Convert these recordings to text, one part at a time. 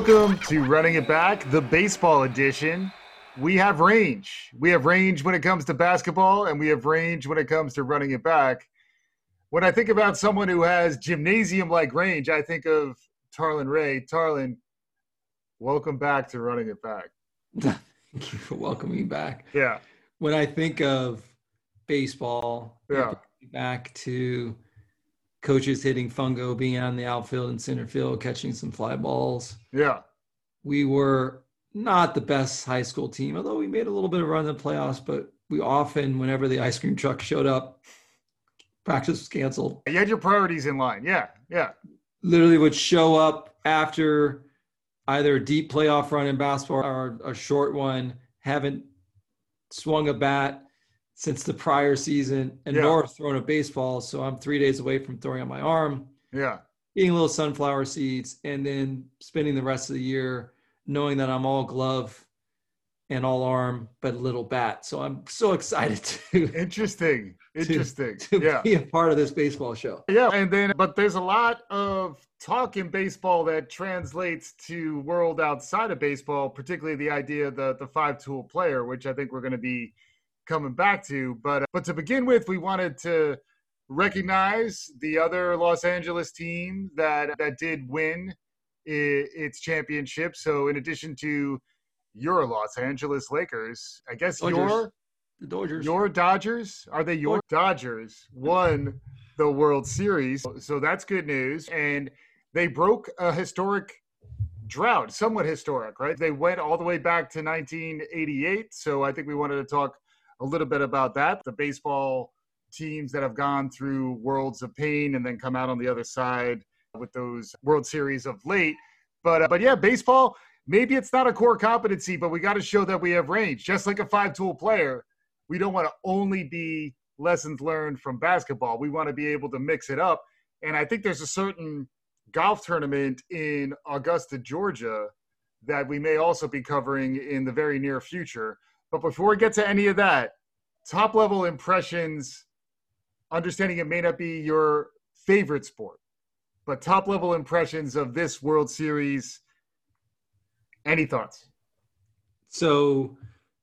Welcome to Running It Back, the baseball edition. We have range. We have range when it comes to basketball, and we have range when it comes to running it back. When I think about someone who has gymnasium like range, I think of Tarlin Ray. Tarlin, welcome back to Running It Back. Thank you for welcoming me back. Yeah. When I think of baseball, Yeah. back to coaches hitting fungo, being on the outfield and center field, catching some fly balls. Yeah. We were not the best high school team, although we made a little bit of run in the playoffs, but we often, whenever the ice cream truck showed up, practice was canceled. You had your priorities in line. Yeah. Yeah. Literally would show up after either a deep playoff run in basketball or a short one, haven't swung a bat since the prior season and Yeah. nor thrown a baseball. So I'm three days away from throwing on my arm, Yeah. eating little sunflower seeds, and then spending the rest of the year knowing that I'm all glove and all arm, but a little bat. So I'm so excited to, Interesting. Interesting. to Yeah. be a part of this baseball show. Yeah, and then but there's a lot of talk in baseball that translates to world outside of baseball, particularly the idea of the the five tool player, which I think we're going to be coming back to. But but to begin with, we wanted to recognize the other Los Angeles team that that did win its championship. So in addition to your Los Angeles Lakers, I guess Dodgers. your The Dodgers. your Dodgers are they your Dodgers won the World Series, so that's good news. And they broke a historic drought, somewhat historic, right? They went all the way back to 1988. So I think we wanted to talk a little bit about that. The baseball teams that have gone through worlds of pain and then come out on the other side with those World Series of late. But uh, but yeah, baseball. Maybe it's not a core competency, but we got to show that we have range. Just like a five-tool player, we don't want to only be lessons learned from basketball. We want to be able to mix it up. And I think there's a certain golf tournament in Augusta, Georgia, that we may also be covering in the very near future. But before we get to any of that, top level impressions, understanding it may not be your favorite sport, but top level impressions of this World Series. Any thoughts? So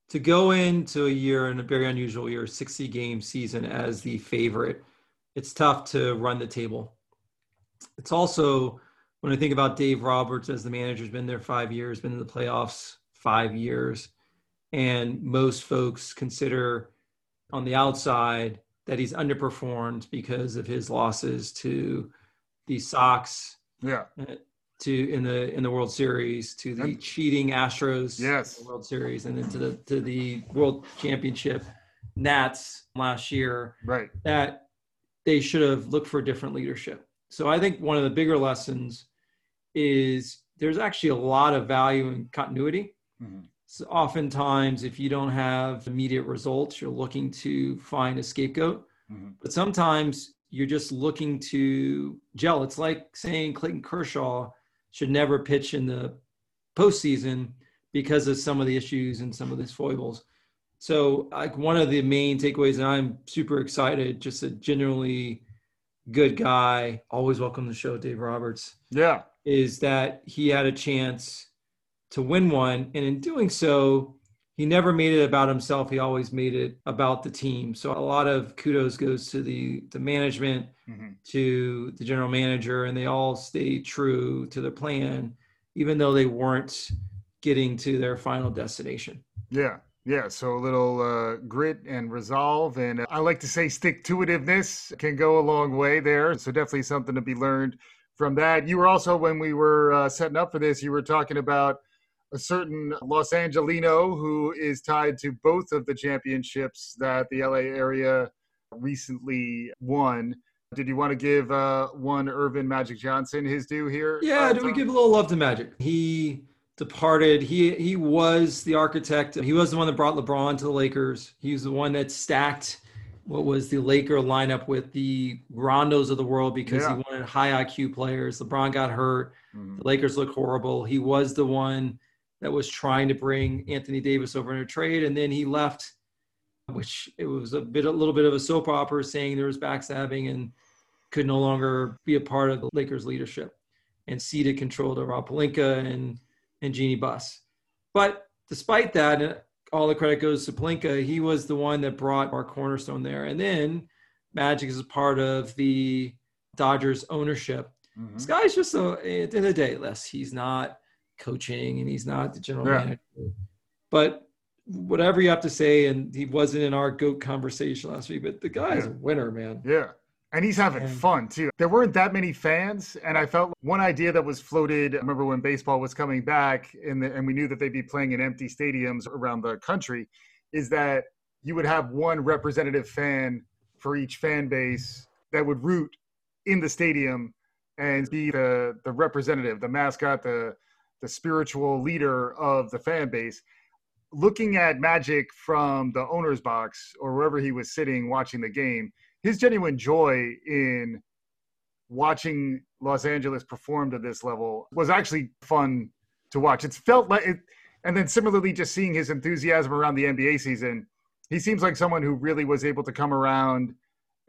to go into a year in a very unusual year, 60 game season as the favorite, it's tough to run the table. It's also when I think about Dave Roberts as the manager, has been there five years, been in the playoffs five years, and most folks consider on the outside that he's underperformed because of his losses to the Sox, Yeah. to in the in the World Series, to the And- cheating Astros, Yes. in the World Series, and then to the to the World Championship Nats last year. Right. That they should have looked for different leadership. So I think one of the bigger lessons is there's actually a lot of value in continuity. Mhm. So oftentimes, if you don't have immediate results, you're looking to find a scapegoat. Mhm. But sometimes you're just looking to gel. It's like saying Clayton Kershaw should never pitch in the postseason because of some of the issues and some of these foibles. So, like one of the main takeaways, and I'm super excited, just a genuinely good guy, always welcome to the show, Dave Roberts Yeah. is that he had a chance to win one. And in doing so, he never made it about himself. He always made it about the team. So a lot of kudos goes to the, the management, Mhm. to the general manager, and they all stayed true to their plan, even though they weren't getting to their final destination. Yeah. Yeah. So a little uh, grit and resolve. And uh, I like to say stick to itiveness can go a long way there. So definitely something to be learned from that. You were also, when we were uh, setting up for this, you were talking about a certain Los Angelino who is tied to both of the championships that the LA area recently won. Did you want to give uh, one Earvin Magic Johnson his due here? Yeah, Uh, do we give a little love to Magic? He departed. He he was the architect. He was the one that brought LeBron to the Lakers. He was the one that stacked what was the Laker lineup with the Rondos of the world because Yeah. he wanted high IQ players. LeBron got hurt. Mhm. The Lakers look horrible. He was the one that was trying to bring Anthony Davis over in a trade, and then he left, which it was a bit, a little bit of a soap opera saying there was backstabbing and could no longer be a part of the Lakers leadership. and ceded control to Rob Pelinka and and Jeanie Buss. But despite that, all the credit goes to Pelinka. He was the one that brought our cornerstone there. And then Magic is a part of the Dodgers ownership. Mm-hmm. This guy's just a, at the end of the day, less he's not coaching and he's not the general yeah. manager. But whatever you have to say, and he wasn't in our goat conversation last week, but the guy's yeah. a winner, man. Yeah. And he's having and, fun too. There weren't that many fans, and I felt one idea that was floated. I remember when baseball was coming back, and, the, and we knew that they'd be playing in empty stadiums around the country, is that you would have one representative fan for each fan base that would root in the stadium and be the the representative, the mascot, the the spiritual leader of the fan base. Looking at Magic from the owner's box or wherever he was sitting watching the game, his genuine joy in watching Los Angeles perform to this level was actually fun to watch. It's felt like it, and then similarly, just seeing his enthusiasm around the NBA season, he seems like someone who really was able to come around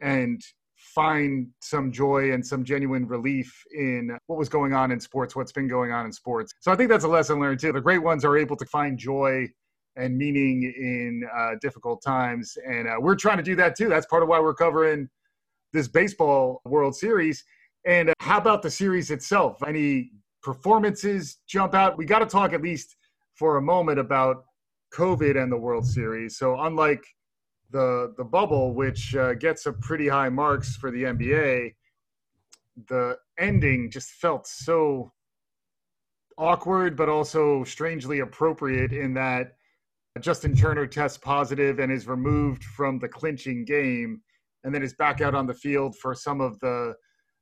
and find some joy and some genuine relief in what was going on in sports, what's been going on in sports. So I think that's a lesson learned too. The great ones are able to find joy and meaning in uh, difficult times. And uh, we're trying to do that too. That's part of why we're covering this baseball World Series. And uh, how about the series itself? Any performances jump out? We got to talk at least for a moment about COVID and the World Series. So, unlike the the bubble, which uh, gets a pretty high marks for the NBA, the ending just felt so awkward, but also strangely appropriate in that Justin Turner tests positive and is removed from the clinching game, and then is back out on the field for some of the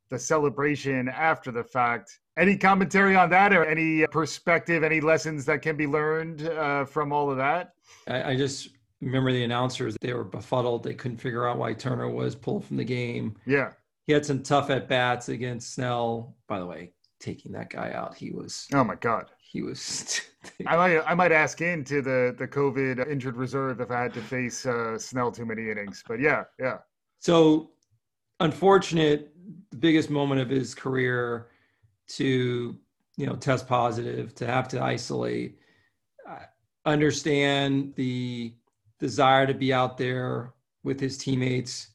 the celebration after the fact. Any commentary on that, or any perspective, any lessons that can be learned uh, from all of that? I, I just remember the announcers they were befuddled. They couldn't figure out why turner was pulled from the game. Yeah. He had some tough at bats against snell. By the way taking that guy out he was oh my god. he was i might i might ask into the the covid injured reserve if i had to face uh, snell too many innings but yeah yeah. So unfortunate the biggest moment of his career to you know test positive to have to isolate. Understand the desire to be out there with his teammates.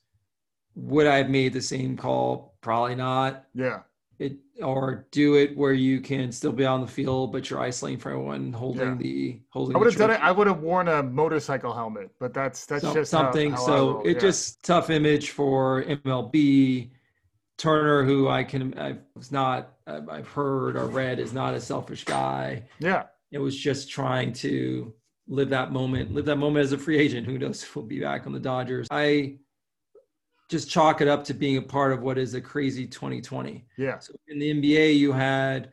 Would I have made the same call? Probably not. Yeah. It or do it where you can still be on the field, but you're isolating for everyone holding yeah. the holding. I would have done it. I would have worn a motorcycle helmet, but that's that's so, just something. How, how so it yeah. just tough image for MLB. Turner, who I can I was not I've heard or read is not a selfish guy. Yeah, it was just trying to live that moment, live that moment as a free agent. Who knows if we'll be back on the Dodgers. I just chalk it up to being a part of what is a crazy 2020. Yeah. So in the NBA, you had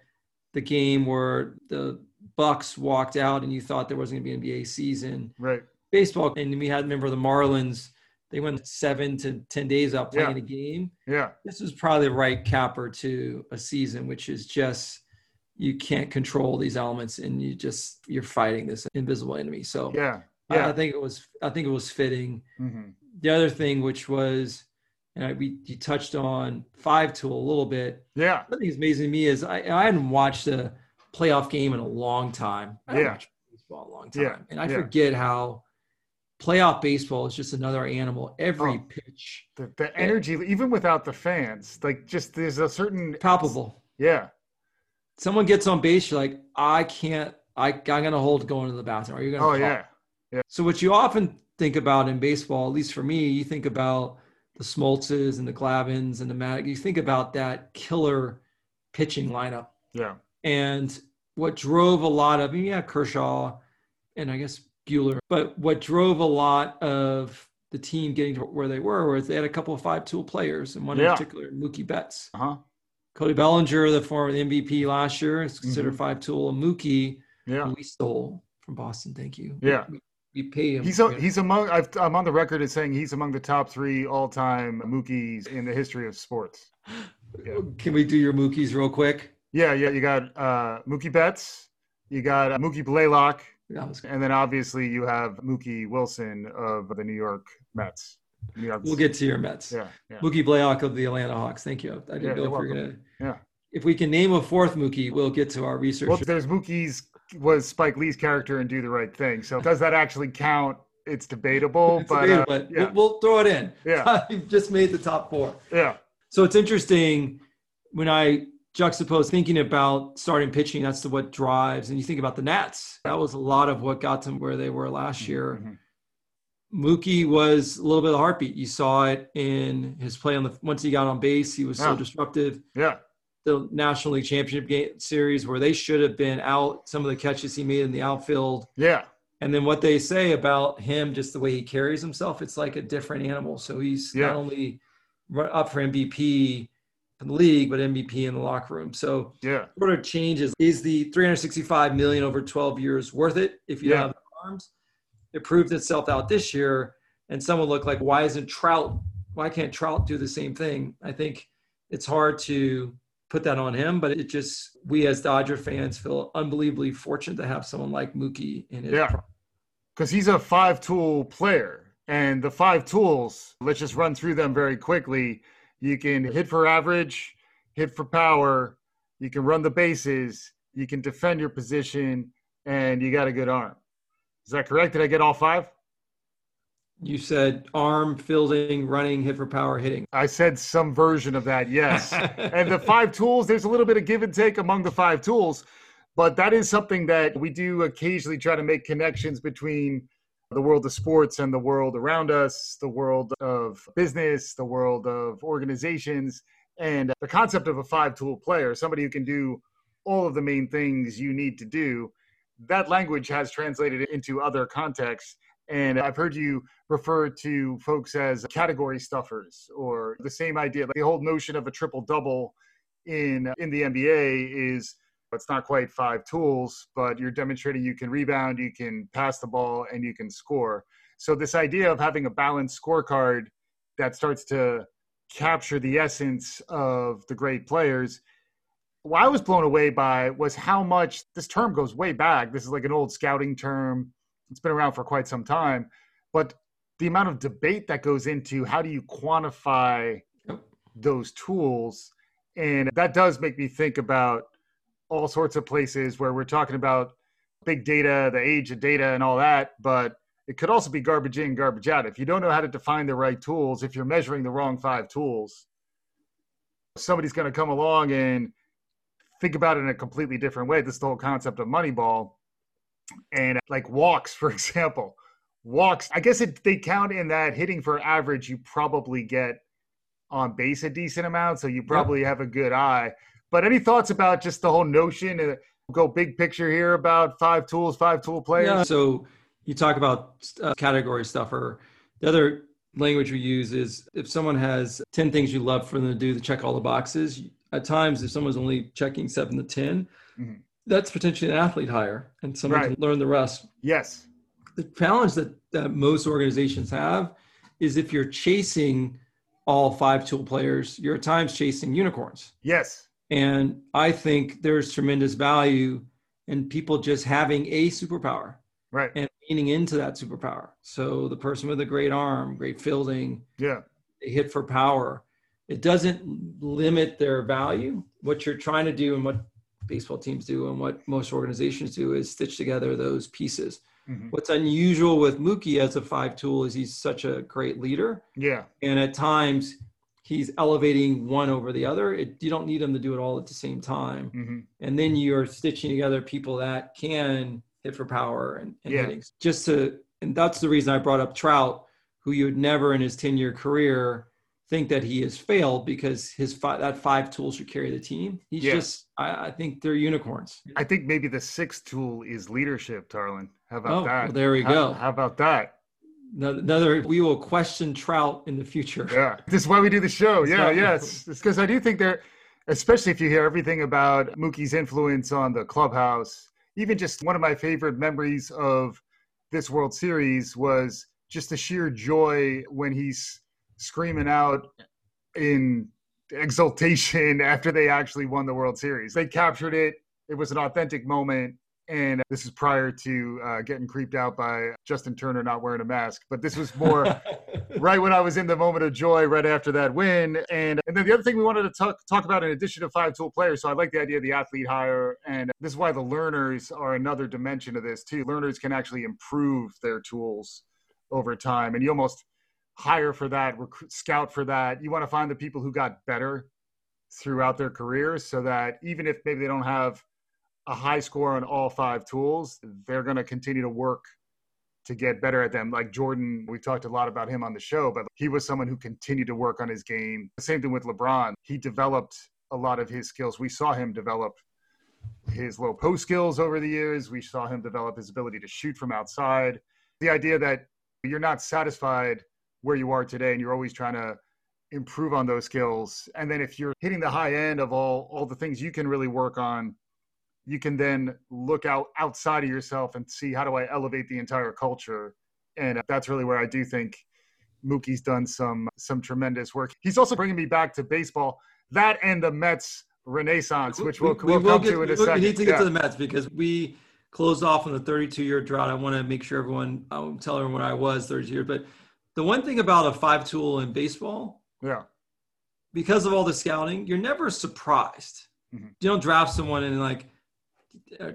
the game where the Bucks walked out and you thought there wasn't going to be an NBA season. Right. Baseball, and we had remember the Marlins. They went seven to ten days out playing yeah. a game. Yeah. This was probably the right capper to a season, which is just you can't control these elements and you just you're fighting this invisible enemy. So yeah, yeah. I, I think it was i think it was fitting. Mm-hmm. the other thing which was and I, we you touched on five tool a little bit. Yeah. I think is amazing to me is i i hadn't watched a playoff game in a long time. I yeah. baseball a long time. Yeah. and i yeah. forget how playoff baseball is just another animal. Every oh, pitch. the, the energy even without the fans like just there's a certain palpable. Yeah someone gets on base, you're like, I can't, I, I'm going to hold going to the bathroom. Are you going to? Oh, yeah. Yeah. So, what you often think about in baseball, at least for me, you think about the Smoltzes and the Glavines and the Matt. You think about that killer pitching lineup. Yeah. And what drove a lot of, yeah, Kershaw and I guess Buehler, but what drove a lot of the team getting to where they were was they had a couple of five tool players, and one yeah. in particular, Mookie Betts. Uh-huh. Cody Bellinger, the former MVP last year, is considered mm-hmm. five tool. Mookie, yeah, we stole from Boston. Thank you. Yeah, we, we pay him. He's a, he's among. i am on the record as saying he's among the top three all time Mookies in the history of sports. Yeah. Can we do your Mookies real quick? Yeah, yeah. You got uh, Mookie Betts. You got uh, Mookie Blaylock. And then obviously you have Mookie Wilson of the New York Mets. We'll get to your Mets. Yeah, yeah. Mookie Blaylock of the Atlanta Hawks. Thank you. I didn't yeah, know if you're gonna. Yeah. if we can name a fourth Mookie, we'll get to our research. Well, there's Mookie's was Spike Lee's character in Do the Right Thing. So does that actually count? It's debatable, It's but, debatable, uh, but yeah, we'll, throw it in. yeah, You've just made the top four. yeah, So it's interesting when I juxtapose thinking about starting pitching. That's what drives. And you think about the Nats. That was a lot of what got them where they were last year. Mhm. Mookie was a little bit of heartbeat. You saw it in his play on the once he got on base. He was so disruptive. yeah, The National League Championship game, series where they should have been out. Some of the catches he made in the outfield, yeah, and then what they say about him, just the way he carries himself, it's like a different animal. So he's Yeah. not only up for MVP in the league, but MVP in the locker room. So yeah, sort of changes. Is the 365 million over 12 years worth it if you Yeah. have arms? It proved itself out this year, and someone looked like, why isn't Trout? Why can't Trout do the same thing? I think it's hard to put that on him, but it just we as Dodger fans feel unbelievably fortunate to have someone like Mookie in his. Yeah. because he's a five tool player. And the five tools, let's just run through them very quickly. You can hit for average, hit for power, you can run the bases, you can defend your position, and you got a good arm. Is that correct? Did I get all five? You said arm, fielding, running, hit for power, hitting. I said some version of that, yes. and the five tools, there's a little bit of give and take among the five tools, but that is something that we do occasionally try to make connections between the world of sports and the world around us, the world of business, the world of organizations, and the concept of a five tool player, somebody who can do all of the main things you need to do. That language has translated into other contexts. And I've heard you refer to folks as category stuffers or the same idea. Like the whole notion of a triple double in in the NBA is it's not quite five tools, but you're demonstrating you can rebound, you can pass the ball, and you can score. So this idea of having a balanced scorecard that starts to capture the essence of the great players. What I was blown away by was how much this term goes way back. This is like an old scouting term. It's been around for quite some time, but the amount of debate that goes into how do you quantify those tools and that does make me think about all sorts of places where we're talking about big data the age of data and all that but it could also be garbage in garbage out. If you don't know how to define the right tools if you're measuring the wrong five tools somebody's going to come along and think about it in a completely different way. This is the whole concept of moneyball and like walks for example walks i guess it, they count in that hitting for average you probably get on base a decent amount so you probably have a good eye but any thoughts about just the whole notion uh, go big picture here about five tools five tool players Yeah. So you talk about uh, category stuffer. The other language we use is if someone has 10 things you love for them to do to check all the boxes, at times, if someone's only checking seven to 10, Mhm. That's potentially an athlete hire and someone Right. can learn the rest. yes The challenge that, that most organizations have is if you're chasing all five tool players, you're at times chasing unicorns. yes And I think there's tremendous value in people just having a superpower right and leaning into that superpower. So the person with a great arm, great fielding, yeah they hit for power. It doesn't limit their value. What you're trying to do and what baseball teams do and what most organizations do is stitch together those pieces. Mhm. What's unusual with Mookie as a five tool is he's such a great leader. yeah And at times he's elevating one over the other. It, you don't need him to do it all at the same time hmm and then you're stitching together people that can hit for power and, and Yeah. hitting. Just to, and that's the reason I brought up Trout, who you would never in his 10 year career think that he has failed because his five, that five tools should carry the team. He's Yeah. just, I, I think they're unicorns. i think maybe the sixth tool is leadership tarlin how about Oh, that well, there we How- go. how about that Another, another, we will question Trout in the future. Yeah, this is why we do the show. Yeah, Exactly. yes, because I do think there, especially if you hear everything about Mookie's influence on the clubhouse. Even just one of my favorite memories of this World Series was just the sheer joy when he's screaming out in exultation after they actually won the World Series. They captured it. It was an authentic moment. And this is prior to uh, getting creeped out by Justin Turner not wearing a mask. But this was more right when I was in the moment of joy right after that win. And, and then the other thing we wanted to talk, talk about in addition to five tool players. So I like the idea of the athlete hire. And this is why the learners are another dimension of this too. Learners can actually improve their tools over time. And you almost hire for that, recruit, scout for that. You want to find the people who got better throughout their careers so that even if maybe they don't have a high score on all five tools, they're going to continue to work to get better at them. Like Jordan, we talked a lot about him on the show, but he was someone who continued to work on his game. The same thing with LeBron. He developed a lot of his skills. We saw him develop his low post skills over the years. We saw him develop his ability to shoot from outside. The idea that you're not satisfied where you are today and you're always trying to improve on those skills. And then if you're hitting the high end of all all the things you can really work on you can then look out outside of yourself and see how do I elevate the entire culture. And uh, that's really where I do think Mookie's done some some tremendous work. He's also bringing me back to baseball. That and the Mets renaissance, which we'll, we, we'll come get, to in a second. We need to get yeah. to the Mets because we closed off on the 32 year drought. I want to make sure everyone, I'll tell everyone I was 32 years. But the one thing about a five tool in baseball, yeah, because of all the scouting, you're never surprised. Mm-hmm. You don't draft someone and like,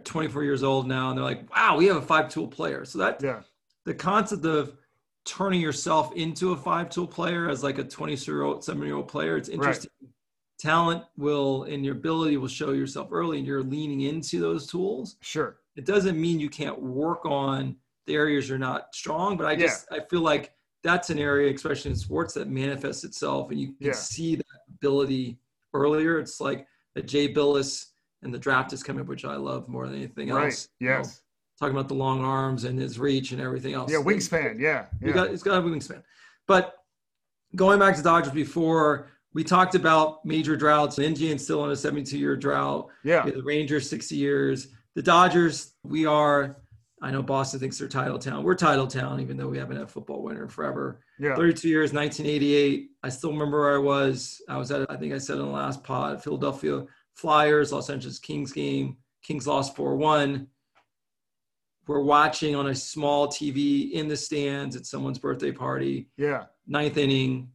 24 years old now, and they're like, "Wow, we have a five tool player." So that yeah, the concept of turning yourself into a five tool player as like a 20 year old, seven year old player, it's interesting. Right. Talent will and your ability will show yourself early, and you're leaning into those tools. Sure, it doesn't mean you can't work on the areas you're not strong, but I just yeah. I feel like that's an area, especially in sports, that manifests itself, and you can yeah. see that ability earlier. It's like a Jay Bilas and the draft is coming up, which I love more than anything right. else. Yes. You know, talking about the long arms and his reach and everything else. Yeah, wingspan. Yeah. yeah. Got, it's got a wingspan. But going back to Dodgers before, we talked about major droughts. The Indians still on a 72 year drought. Yeah. The Rangers 60 years. The Dodgers, we are. I know Boston thinks they're title town. We're title town, even though we haven't had football winner forever. Yeah. 32 years, 1988. I still remember where I was. I was at, I think I said in the last pod, Philadelphia Flyers, Los Angeles Kings game. Kings lost 4 1. We're watching on a small TV in the stands at someone's birthday party. Yeah. Ninth inning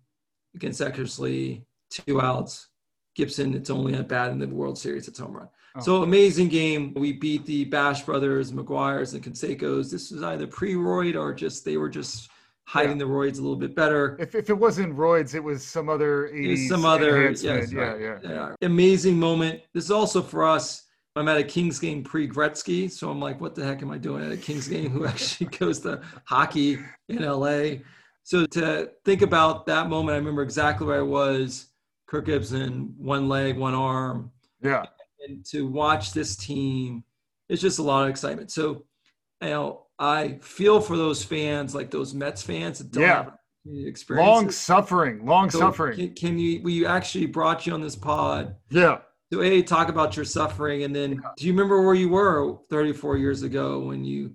against Eckersley, two outs. Gibson, it's only at bat in the World Series, it's home run. Oh. So amazing game. We beat the Bash brothers, McGwire's, and Cansecos. This was either pre-Royd or just they were just hiding yeah. the roids a little bit better. If, if it wasn't roids, it was some other 80s some other yes, yeah, yeah, yeah, Amazing moment. This is also for us. I'm at a Kings game pre Gretzky, so I'm like, what the heck am I doing at a Kings game? Who actually goes to hockey in LA? So to think about that moment, I remember exactly where I was. Kirk Gibson, one leg, one arm. Yeah. And to watch this team, it's just a lot of excitement. So, you know, I feel for those fans, like those Mets fans that don't yeah. have experience. Long suffering, long so suffering. Can, can, you? We actually brought you on this pod. Yeah. So a talk about your suffering, and then do you remember where you were 34 years ago when you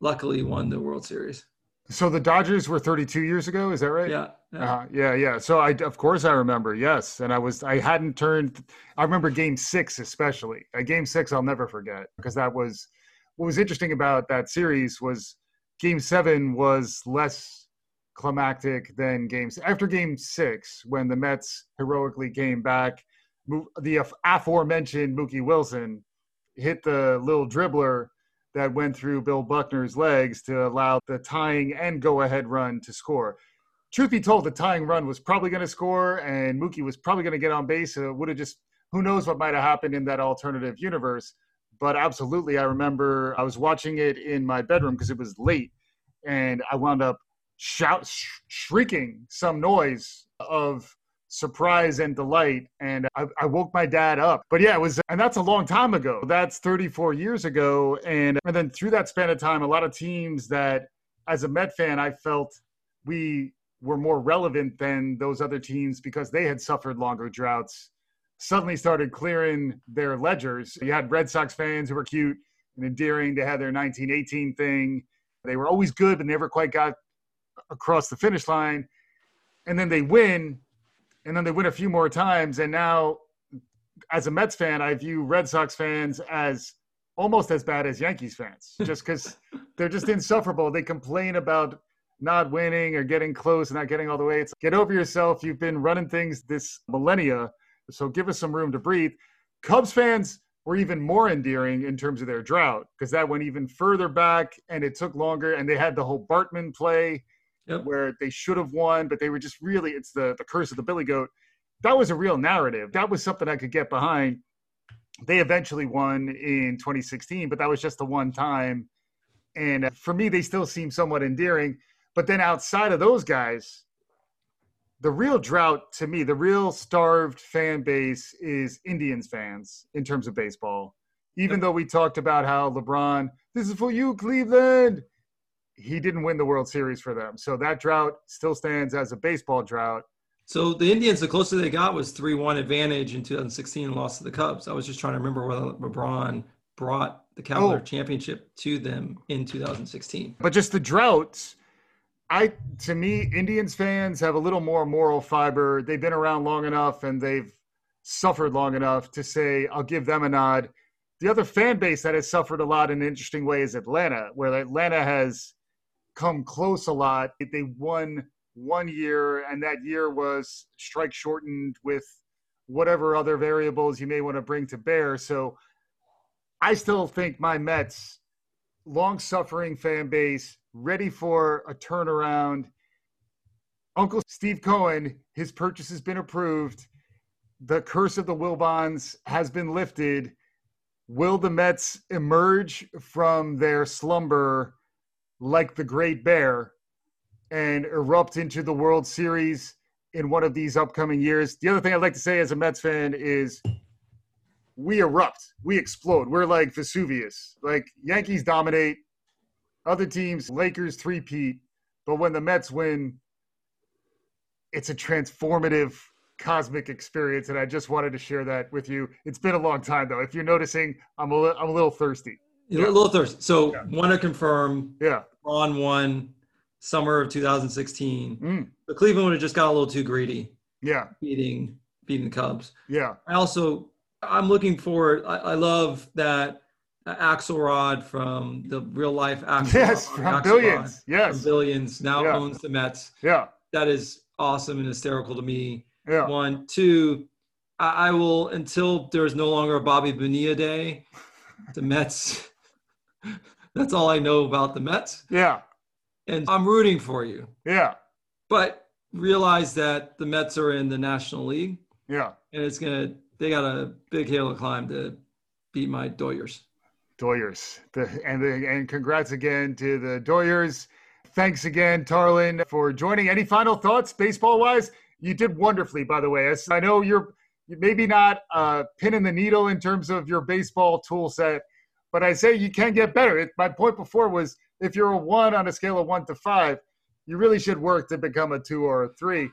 luckily won the World Series? So the Dodgers were 32 years ago. Is that right? Yeah. Yeah. Uh, yeah. Yeah. So I, of course, I remember. Yes, and I was, I hadn't turned. I remember Game Six especially. A game Six, I'll never forget because that was what was interesting about that series was game seven was less climactic than games after game six when the Mets heroically came back. The aforementioned Mookie Wilson hit the little dribbler that went through Bill Buckner's legs to allow the tying and go ahead run to score. Truth be told, the tying run was probably going to score, and Mookie was probably going to get on base. So it would have just, who knows what might have happened in that alternative universe but absolutely, I remember I was watching it in my bedroom because it was late, and I wound up shout sh- shrieking some noise of surprise and delight and I, I, woke my dad up but yeah it was and that's a long time ago that's 34 years ago and and then through that span of time a lot of teams that as a met fan i felt we were more relevant than those other teams because they had suffered longer droughts suddenly started clearing their ledgers. You had Red Sox fans who were cute and endearing. They had their 1918 thing. They were always good, but never quite got across the finish line. And then they win, and then they win a few more times. And now, as a Mets fan, I view Red Sox fans as almost as bad as Yankees fans, just because they're just insufferable. They complain about not winning or getting close and not getting all the way. It's get over yourself. You've been running things this millennia, so give us some room to breathe. Cubs fans were even more endearing in terms of their drought because that went even further back and it took longer and they had the whole Bartman play yep. where they should have won, but they were just really it's the the curse of the Billy Goat. That was a real narrative. That was something I could get behind. They eventually won in 2016, but that was just the one time. And uh, for me, they still seem somewhat endearing. But then outside of those guys, the real drought to me, the real starved fan base is Indians fans in terms of baseball. Even yep. though we talked about how LeBron, this is for you, Cleveland, he didn't win the World Series for them. So that drought still stands as a baseball drought. So the Indians, the closest they got was 3 1 advantage in 2016 and lost to the Cubs. I was just trying to remember whether LeBron brought the Cavalier oh. championship to them in 2016. But just the droughts I to me, Indians fans have a little more moral fiber. They've been around long enough and they've suffered long enough to say, I'll give them a nod. The other fan base that has suffered a lot in an interesting way is Atlanta, where Atlanta has come close a lot. They won one year, and that year was strike shortened with whatever other variables you may want to bring to bear. So I still think my Mets, long suffering fan base, ready for a turnaround. Uncle Steve Cohen, his purchase has been approved. The curse of the Wilpons has been lifted. Will the Mets emerge from their slumber like the Great Bear and erupt into the World Series in one of these upcoming years? The other thing I'd like to say as a Mets fan is we erupt, we explode. We're like Vesuvius. Like Yankees dominate, other teams, Lakers three-peat, but when the Mets win, it's a transformative cosmic experience, and I just wanted to share that with you. It's been a long time, though. If you're noticing, I'm a, I'm a little thirsty. You're yeah. a little thirsty. So, yeah. want to confirm? Yeah. On one summer of 2016, mm. the Cleveland would have just got a little too greedy. Yeah. Beating beating the Cubs. Yeah. I also I'm looking forward. I, I love that Axelrod from the real life Axelrod. Yes, from Axelrod, Billions. Yes. From Billions now yeah. owns the Mets. Yeah. That is awesome and hysterical to me. Yeah. One. Two, I, I will, until there's no longer a Bobby Bonilla day, the Mets, that's all I know about the Mets. Yeah. And I'm rooting for you. Yeah. But realize that the Mets are in the National League. Yeah. And it's going to, they got a big hill to climb to beat my Doyers. Doyers. The, and, the, and congrats again to the Doyers. Thanks again, Tarlin, for joining. Any final thoughts, baseball wise? You did wonderfully, by the way. I know you're maybe not uh, pinning the needle in terms of your baseball tool set, but I say you can get better. It, my point before was if you're a one on a scale of one to five, you really should work to become a two or a three.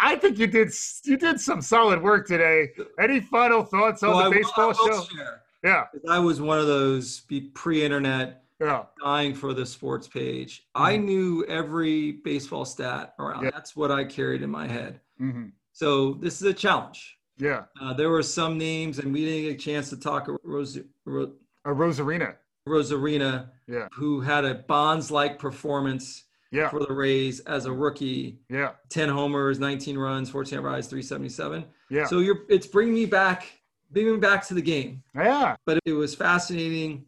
I think you did you did some solid work today. Any final thoughts on well, the baseball show? Share. Yeah. I was one of those pre-internet yeah. dying for the sports page. Mm-hmm. I knew every baseball stat around. Yeah. That's what I carried in my head. Mm-hmm. So this is a challenge. Yeah. Uh, there were some names, and we didn't get a chance to talk. Rose, Ro- a Arozarena. Arozarena. Yeah. Who had a Bonds-like performance. Yeah. For the Rays as a rookie. Yeah. 10 homers, 19 runs, 14 RBIs, 377. Yeah. So you're it's bringing me back bringing me back to the game. Yeah. But it was fascinating.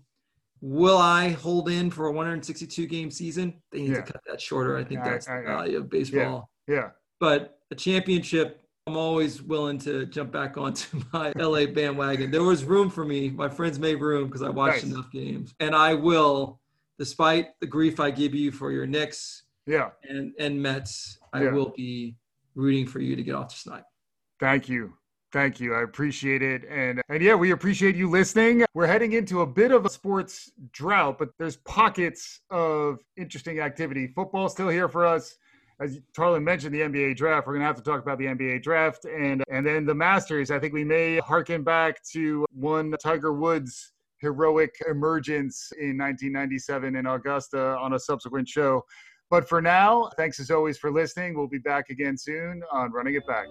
Will I hold in for a 162 game season? They need yeah. to cut that shorter. I think that's I, I, the value of baseball. Yeah. yeah. But a championship, I'm always willing to jump back onto my LA bandwagon. There was room for me. My friends made room because I watched nice. enough games. And I will, despite the grief I give you for your Knicks yeah. and, and Mets, I yeah. will be rooting for you to get off the snide. Thank you. Thank you. I appreciate it. And and yeah, we appreciate you listening. We're heading into a bit of a sports drought, but there's pockets of interesting activity. Football still here for us. As Tarlin mentioned, the NBA draft. We're going to have to talk about the NBA draft and and then the Masters. I think we may harken back to one Tiger Woods heroic emergence in 1997 in Augusta on a subsequent show. But for now, thanks as always for listening. We'll be back again soon on Running It Back.